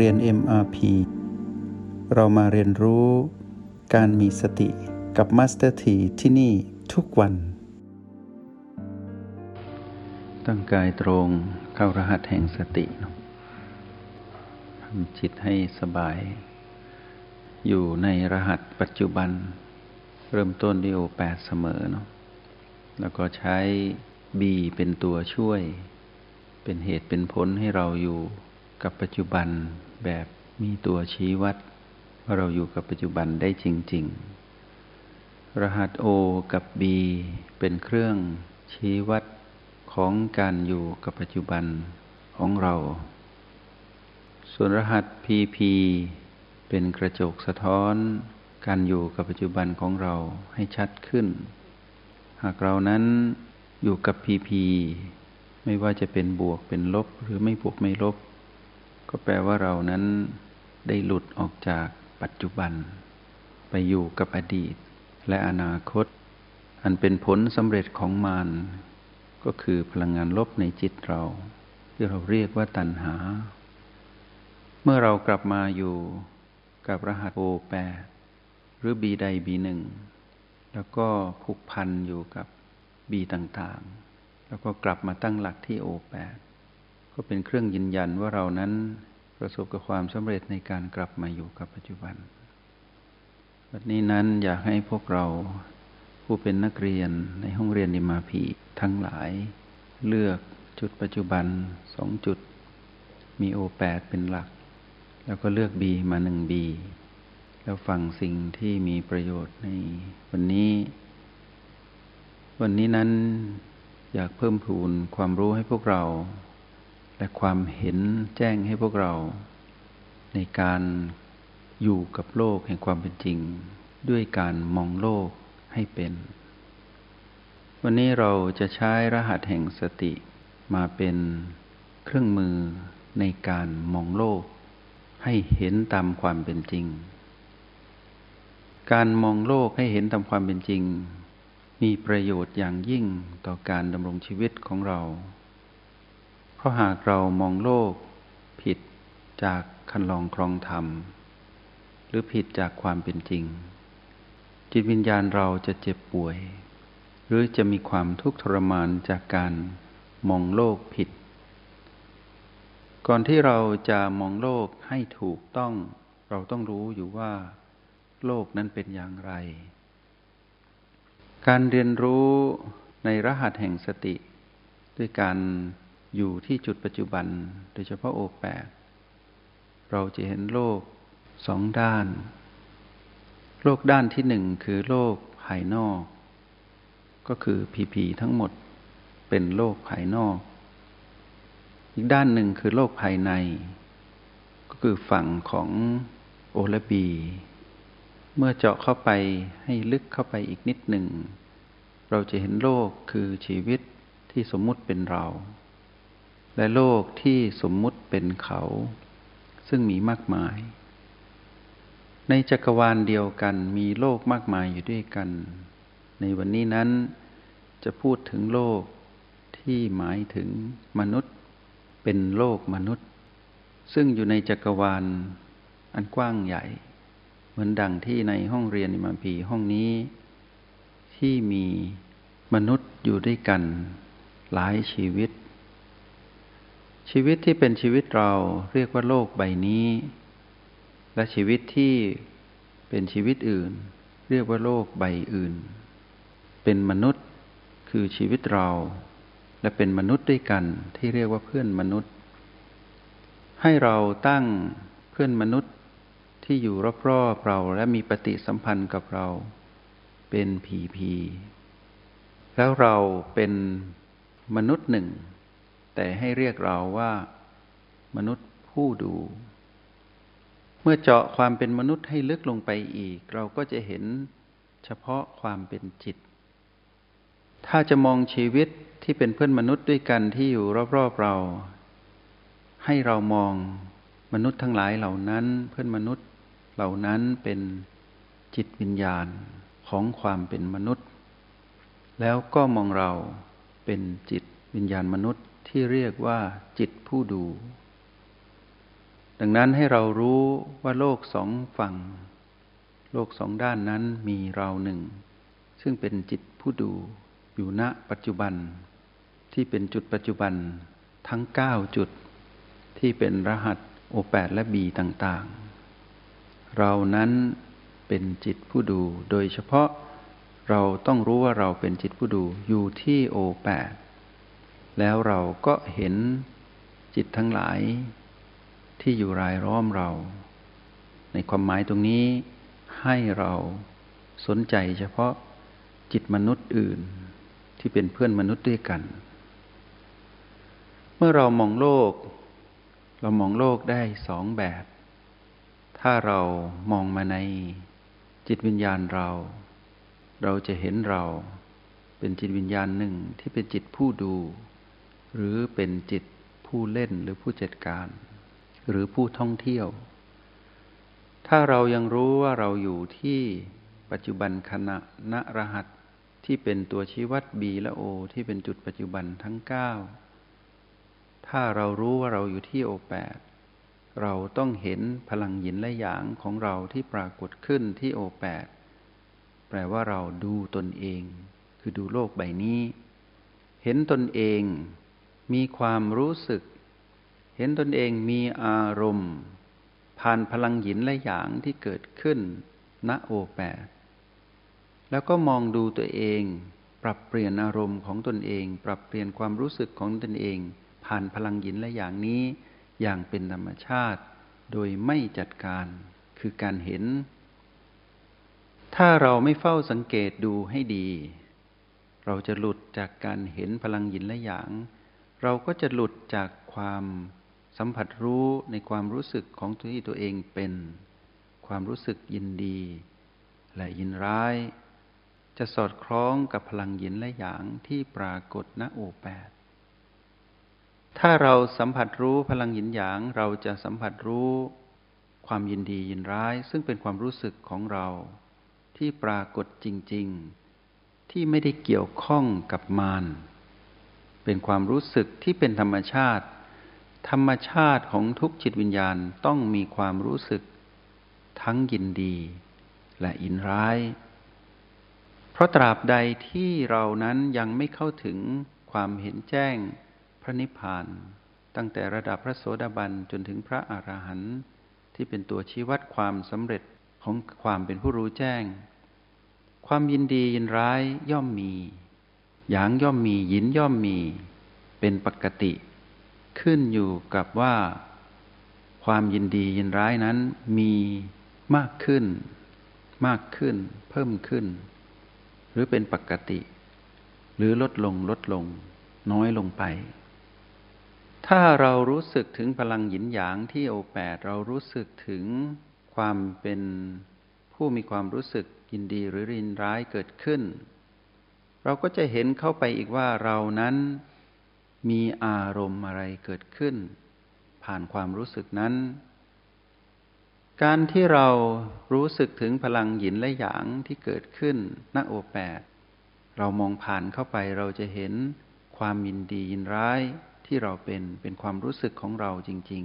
เรียน MRP เรามาเรียนรู้การมีสติกับ Master T ที่ที่นี่ทุกวัน ตั้งกายตรงเข้ารหัสแห่งสติทำจิตให้สบาย อยู่ในรหัสปัจจุบัน เริ่มต้นด้วยโอแปดเสมอเนาะแล้วก็ใช้ B เป็นตัวช่วย เป็นเหตุเป็นผลให้เราอยู่ กับปัจจุบันแบบมีตัวชี้วัด ว่าเราอยู่กับปัจจุบันได้จริง ๆ รหัส O กับ B เป็นเครื่องชี้วัดของการอยู่กับปัจจุบันของเรา ส่วนรหัส PP เป็นกระจกสะท้อนการอยู่กับปัจจุบันของเราให้ชัดขึ้น หากเรานั้นอยู่กับ PP ไม่ว่าจะเป็นบวกเป็นลบหรือไม่บวกไม่ลบ ก็แปลว่าเรานั้นได้หลุดออกจากปัจจุบัน ไปอยู่กับอดีต และอนาคต อันเป็นผลสำเร็จของมารก็คือพลังงานลบในจิตเรา ที่เราเรียกว่าตัณหา เมื่อเรากลับมาอยู่กับรหัสโอแปดหรือบีใดบีหนึ่งแล้วก็ผูกพันอยู่กับบีต่างๆ แล้วก็กลับมาตั้งหลักที่โอแปด ก็เป็นเครื่องยืนยันว่าเรานั้นประสบกับความสำเร็จในการกลับมาอยู่กับปัจจุบัน วันนี้นั้นอยากให้พวกเราผู้เป็นนักเรียนในห้องเรียนนิมาพีทั้งหลาย เลือกจุดปัจจุบันสองจุด มีโอแปดเป็นหลัก แล้วก็เลือกบีมาหนึ่งบีแล้วฟังสิ่งที่มีประโยชน์ในวันนี้ วันนี้นั้นอยากเพิ่มพูนความรู้ให้พวกเรา และความเห็นแจ้งให้พวกเรา ในการอยู่กับโลกแห่งความเป็นจริง ด้วยการมองโลกให้เป็น วันนี้เราจะใช้รหัสแห่งสติมาเป็นเครื่องมือในการมองโลก ให้เห็นตามความเป็นจริง การมองโลกให้เห็นตามความเป็นจริง มีประโยชน์อย่างยิ่งต่อการดำรงชีวิตของเรา ราะหากเรามองโลก ผิดจากคันลองครองธรรม หรือผิดจากความเป็นจริง จิตวิญญาณเราจะเจ็บป่วย หรือจะมีความทุกข์ทรมานจากการมองโลกผิด ก่อนที่เราจะมองโลกให้ถูกต้อง เราต้องรู้อยู่ว่า โลกนั้นเป็นอย่างไร การเรียนรู้ในรหัสแห่งสติ ด้วยการ อยู่ที่จุดปัจจุบัน โดยเฉพาะโอแปดเราจะเห็นโลกสองด้าน โลกด้านที่หนึ่งคือโลกภายนอก ก็คือผีผีทั้งหมดเป็นโลกภายนอก อีกด้านหนึ่งคือโลกภายใน ก็คือฝั่งของโอและบี เมื่อเจาะเข้าไปให้ลึกเข้าไปอีกนิดหนึ่ง เราจะเห็นโลกคือชีวิตที่สมมุติเป็นเรา และโลกที่สมมุติเป็นเขา ซึ่งมีมากมาย ในจักรวาลเดียวกันมีโลกมากมายอยู่ด้วยกัน ในวันนี้นั้นจะพูดถึงโลกที่หมายถึงมนุษย์ เป็นโลกมนุษย์ ซึ่งอยู่ในจักรวาลอันกว้างใหญ่ เหมือนดังที่ในห้องเรียนอิมามพีห้องนี้ ที่มีมนุษย์อยู่ด้วยกัน หลายชีวิต ชีวิตที่เป็นชีวิตเราเรียกว่าโลกใบนี้ และชีวิตที่เป็นชีวิตอื่น เรียกว่าโลกใบอื่น เป็นมนุษย์คือชีวิตเรา และเป็นมนุษย์ด้วยกันที่เรียกว่าเพื่อนมนุษย์ ให้เราตั้งเพื่อนมนุษย์ที่อยู่รอบๆเราและมีปฏิสัมพันธ์กับเรา เป็นผีผีแล้วเราเป็นมนุษย์หนึ่ง แต่ให้เรียกเราว่ามนุษย์ผู้ดู เมื่อเจาะความเป็นมนุษย์ให้ลึกลงไปอีก เราก็จะเห็นเฉพาะความเป็นจิต ถ้าจะมองชีวิตที่เป็นเพื่อนมนุษย์ด้วยกันที่อยู่รอบๆเรา ให้เรามองมนุษย์ทั้งหลายเหล่านั้นเพื่อนมนุษย์เหล่านั้นเป็นจิตวิญญาณของความเป็นมนุษย์ แล้วก็มองเราเป็นจิตวิญญาณมนุษย์ ที่เรียกว่าจิตผู้ดู ดังนั้นให้เรารู้ว่าโลกสองฝั่ง โลกสองด้านนั้นมีเราหนึ่ง ซึ่งเป็นจิตผู้ดูอยู่ณปัจจุบัน ที่เป็นจุดปัจจุบันทั้งเก้าจุด ที่เป็นรหัสโอแปดและบีต่างๆ เรานั้นเป็นจิตผู้ดูโดยเฉพาะเราต้องรู้ว่าเราเป็นจิตผู้ดูอยู่ที่โอแปด แล้วเราก็เห็นจิตทั้งหลายที่อยู่รายล้อมเรา ในความหมายตรงนี้ให้เราสนใจเฉพาะจิตมนุษย์อื่นที่เป็นเพื่อนมนุษย์ด้วยกัน เมื่อเรามองโลก เรามองโลกได้สองแบบ ถ้าเรามองมาในจิตวิญญาณเรา เราจะเห็นเราเป็นจิตวิญญาณหนึ่งที่เป็นจิตผู้ดู หรือเป็นจิตผู้เล่นหรือผู้จัดการ หรือผู้ท่องเที่ยว ถ้าเรายังรู้ว่าเราอยู่ที่ปัจจุบันขณะณรหัสที่เป็นตัวชี้วัด B และ O ที่เป็นจุดปัจจุบันทั้ง 9 ถ้าเรารู้ว่าเราอยู่ที่ O8 เราต้องเห็นพลังหยินและหยางของเราที่ปรากฏขึ้นที่ O8 แปลว่าเราดูตนเอง คือดูโลกใบนี้ เห็นตนเอง มีความรู้สึก เห็นตนเองมีอารมณ์ ผ่านพลังหยินและหยางที่เกิดขึ้นณโอแปดแล้วก็มองดูตัวเอง ปรับเปลี่ยนอารมณ์ของตนเอง ปรับเปลี่ยนความรู้สึกของตนเอง ผ่านพลังหยินและอย่างนี้ อย่างเป็นธรรมชาติ โดยไม่จัดการคือการเห็น ถ้าเราไม่เฝ้าสังเกตดูให้ดี เราจะหลุดจากการเห็นพลังหยินและอย่าง เราก็จะหลุดจากความสัมผัสรู้ในความรู้สึกของตัวที่ตัวเองเป็น ความรู้สึกยินดี และยินร้าย จะสอดคล้องกับพลังยินและหยางที่ปรากฏณโอแปดถ้าเราสัมผัสรู้พลังยินหยางเราจะสัมผัสรู้ ความยินดียินร้าย ซึ่งเป็นความรู้สึกของเรา ที่ปรากฏจริง ๆ ที่ไม่ได้เกี่ยวข้องกับมาร เป็นความรู้สึกที่เป็นธรรมชาติ ธรรมชาติของทุกจิตวิญญาณต้องมีความรู้สึก ทั้งยินดี และยินร้าย เพราะตราบใดที่เรานั้นยังไม่เข้าถึงความเห็นแจ้งพระนิพพาน ตั้งแต่ระดับพระโสดาบันจนถึงพระอรหันต์ที่เป็นตัวชี้วัดความสำเร็จของความเป็นผู้รู้แจ้ง ความยินดียินร้ายย่อมมี หยางย่อมมียินย่อมมี เป็นปกติ ขึ้นอยู่กับว่า ความยินดียินร้ายนั้นมีมากขึ้น มากขึ้น เพิ่มขึ้น หรือเป็นปกติ หรือลดลงลดลง น้อยลงไป ถ้าเรารู้สึกถึงพลังหยินหยางที่โอแปดเรารู้สึกถึงความเป็นผู้มีความรู้สึกยินดีหรือรินร้ายเกิดขึ้น เราก็จะเห็นเข้าไปอีกว่าเรานั้นมีอารมณ์อะไรเกิดขึ้น ผ่านความรู้สึกนั้น การที่เรารู้สึกถึงพลังหยินและหยางที่เกิดขึ้นณโอแปดเรามองผ่านเข้าไปเราจะเห็นความยินดียินร้ายที่เราเป็นเป็นความรู้สึกของเราจริง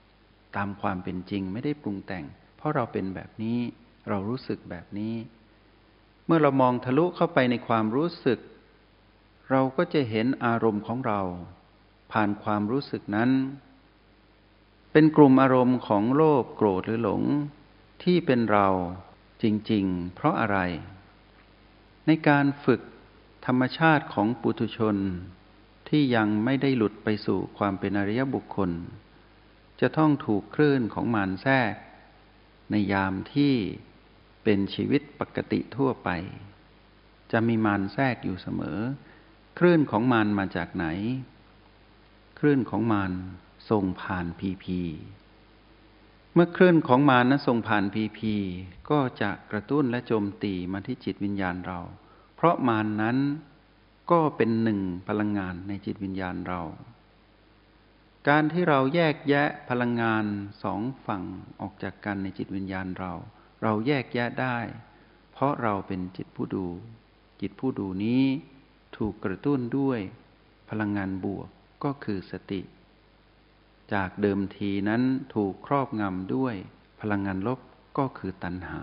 ๆ ตามความเป็นจริงไม่ได้ปรุงแต่ง เพราะเราเป็นแบบนี้เรารู้สึกแบบนี้ เมื่อเรามองทะลุเข้าไปในความรู้สึก เราก็จะเห็นอารมณ์ของเรา ผ่านความรู้สึกนั้น เป็นกลุ่มอารมณ์ของโลภโกรธหรือหลง ที่เป็นเราจริง ๆ เพราะอะไร ในการฝึกธรรมชาติของปุถุชน ที่ยังไม่ได้หลุดไปสู่ความเป็นอริยบุคคล จะต้องถูกคลื่นของมารแทรก ในยามที่ เป็นชีวิตปกติทั่วไป จะมีมารแทรกอยู่เสมอ คลื่นของมารมาจากไหน คลื่นของมารส่งผ่านพีพีเมื่อคลื่นของมารนั้นส่งผ่านพีพีก็จะกระตุ้นและโจมตีมาที่จิตวิญญาณเรา เพราะมานนั้นก็เป็นหนึ่งพลังงานในจิตวิญญาณเรา การที่เราแยกแยะพลังงานสองฝั่งออกจากกันในจิตวิญญาณเรา เราแยกแยะได้ เพราะเราเป็นจิตผู้ดู จิตผู้ดูนี้ถูกกระตุ้นด้วยพลังงานบวกก็คือสติ จากเดิมทีนั้นถูกครอบงำด้วยพลังงานลบก็คือตัณหา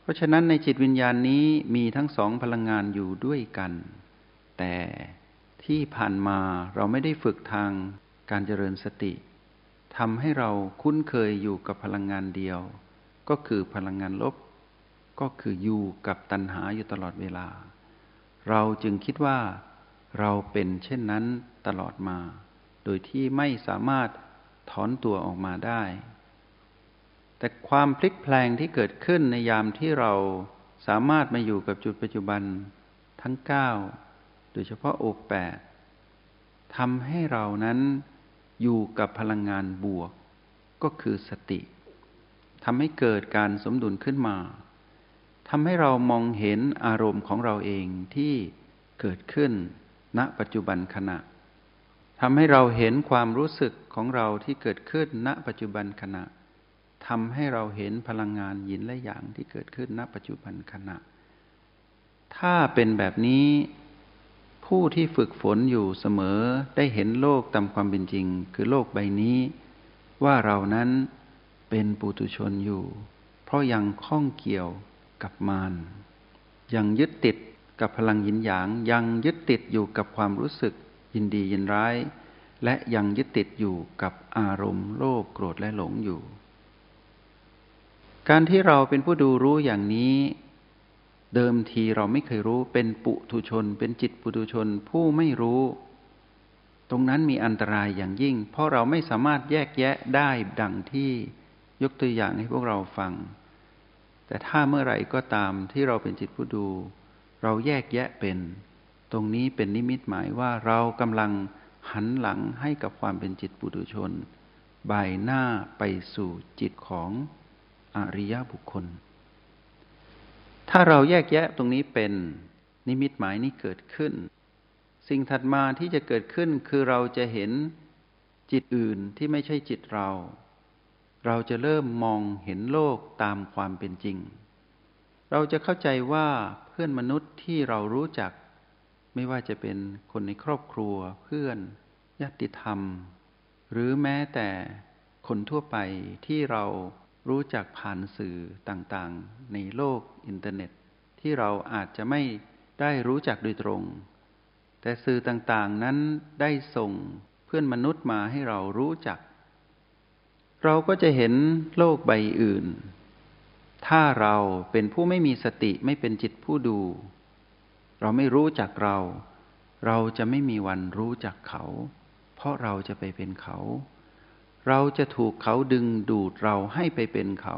เพราะฉะนั้นในจิตวิญญาณนี้มีทั้งสองพลังงานอยู่ด้วยกัน แต่ที่ผ่านมาเราไม่ได้ฝึกทางการเจริญสติทำให้เราคุ้นเคยอยู่กับพลังงานเดียว ก็คือพลังงานลบ ก็คืออยู่กับตัณหาอยู่ตลอดเวลา เราจึงคิดว่าเราเป็นเช่นนั้นตลอดมา โดยที่ไม่สามารถถอนตัวออกมาได้ แต่ความพลิกแพลงที่เกิดขึ้นในยามที่เราสามารถมาอยู่กับจุดปัจจุบันทั้ง 9 โดยเฉพาะโอแปดทำให้เรานั้นอยู่กับพลังงานบวก ก็คือสติ ทำให้เกิดการสมดุลขึ้นมาทำให้เรามองเห็นอารมณ์ของเราเองที่เกิดขึ้น ณปัจจุบันขณะทำให้เราเห็นความรู้สึกของเราที่เกิดขึ้น ณ ปัจจุบันขณะทำให้เราเห็นพลังงานยินและอย่างที่เกิดขึ้น ณ ปัจจุบันขณะ ถ้าเป็นแบบนี้ผู้ที่ฝึกฝนอยู่เสมอได้เห็นโลกตามความเป็นจริง คือโลกใบนี้ ว่าเรานั้น เป็นปุถุชนอยู่ เพราะยังข้องเกี่ยวกับมารยังยึดติดกับพลังยินหยาง ยังยึดติดอยู่กับความรู้สึกยินดียินร้าย และยังยึดติดอยู่กับอารมณ์โลภโกรธและหลงอยู่ การที่เราเป็นผู้ดูรู้อย่างนี้ เดิมทีเราไม่เคยรู้เป็นปุถุชน เป็นจิตปุถุชนผู้ไม่รู้ ตรงนั้นมีอันตรายอย่างยิ่ง เพราะเราไม่สามารถแยกแยะได้ดังที่ ยกตัวอย่างให้พวกเราฟัง แต่ถ้าเมื่อไหร่ก็ตามที่เราเป็นจิตผู้ดู เราแยกแยะเป็น ตรงนี้เป็นนิมิตหมายว่าเรากำลังหันหลังให้กับความเป็นจิตปุถุชน บ่ายหน้าไปสู่จิตของอริยบุคคล ถ้าเราแยกแยะตรงนี้เป็นนิมิตหมายนี้เกิดขึ้น สิ่งถัดมาที่จะเกิดขึ้นคือเราจะเห็นจิตอื่นที่ไม่ใช่จิตเรา เราจะเริ่มมองเห็นโลกตามความเป็นจริง เราจะเข้าใจว่าเพื่อนมนุษย์ที่เรารู้จัก ไม่ว่าจะเป็นคนในครอบครัวเพื่อนญาติธรรม หรือแม้แต่คนทั่วไปที่เรารู้จักผ่านสื่อต่างๆ ในโลกอินเทอร์เน็ต ที่เราอาจจะไม่ได้รู้จักโดยตรง แต่สื่อต่างๆนั้นได้ส่งเพื่อนมนุษย์มาให้เรารู้จัก เราก็จะเห็นโลกใบอื่น ถ้าเราเป็นผู้ไม่มีสติไม่เป็นจิตผู้ดู เราไม่รู้จักเรา เราจะไม่มีวันรู้จักเขา เพราะเราจะไปเป็นเขา เราจะถูกเขาดึงดูดเราให้ไปเป็นเขา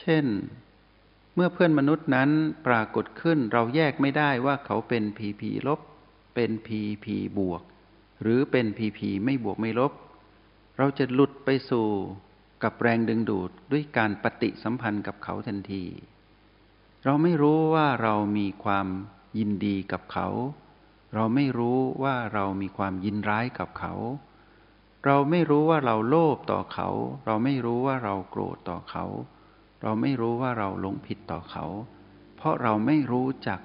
เช่น เมื่อเพื่อนมนุษย์นั้นปรากฏขึ้นเราแยกไม่ได้ว่าเขาเป็นพีพีลบ เป็นพีพีบวก หรือเป็นพีพีไม่บวกไม่ลบ เราจะหลุดไปสู่กับแรงดึงดูดด้วยการปฏิสัมพันธ์กับเขาทันที เราไม่รู้ว่าเรามีความยินดีกับเขา เราไม่รู้ว่าเรามีความยินร้ายกับเขา เราไม่รู้ว่าเราโลภต่อเขา เราไม่รู้ว่าเราโกรธต่อเขา เราไม่รู้ว่าเราหลงผิดต่อเขา เพราะเราไม่รู้จัก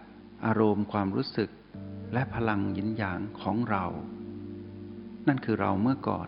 อารมณ์ความรู้สึกและพลังยินหยางของเรา นั่นคือเราเมื่อก่อน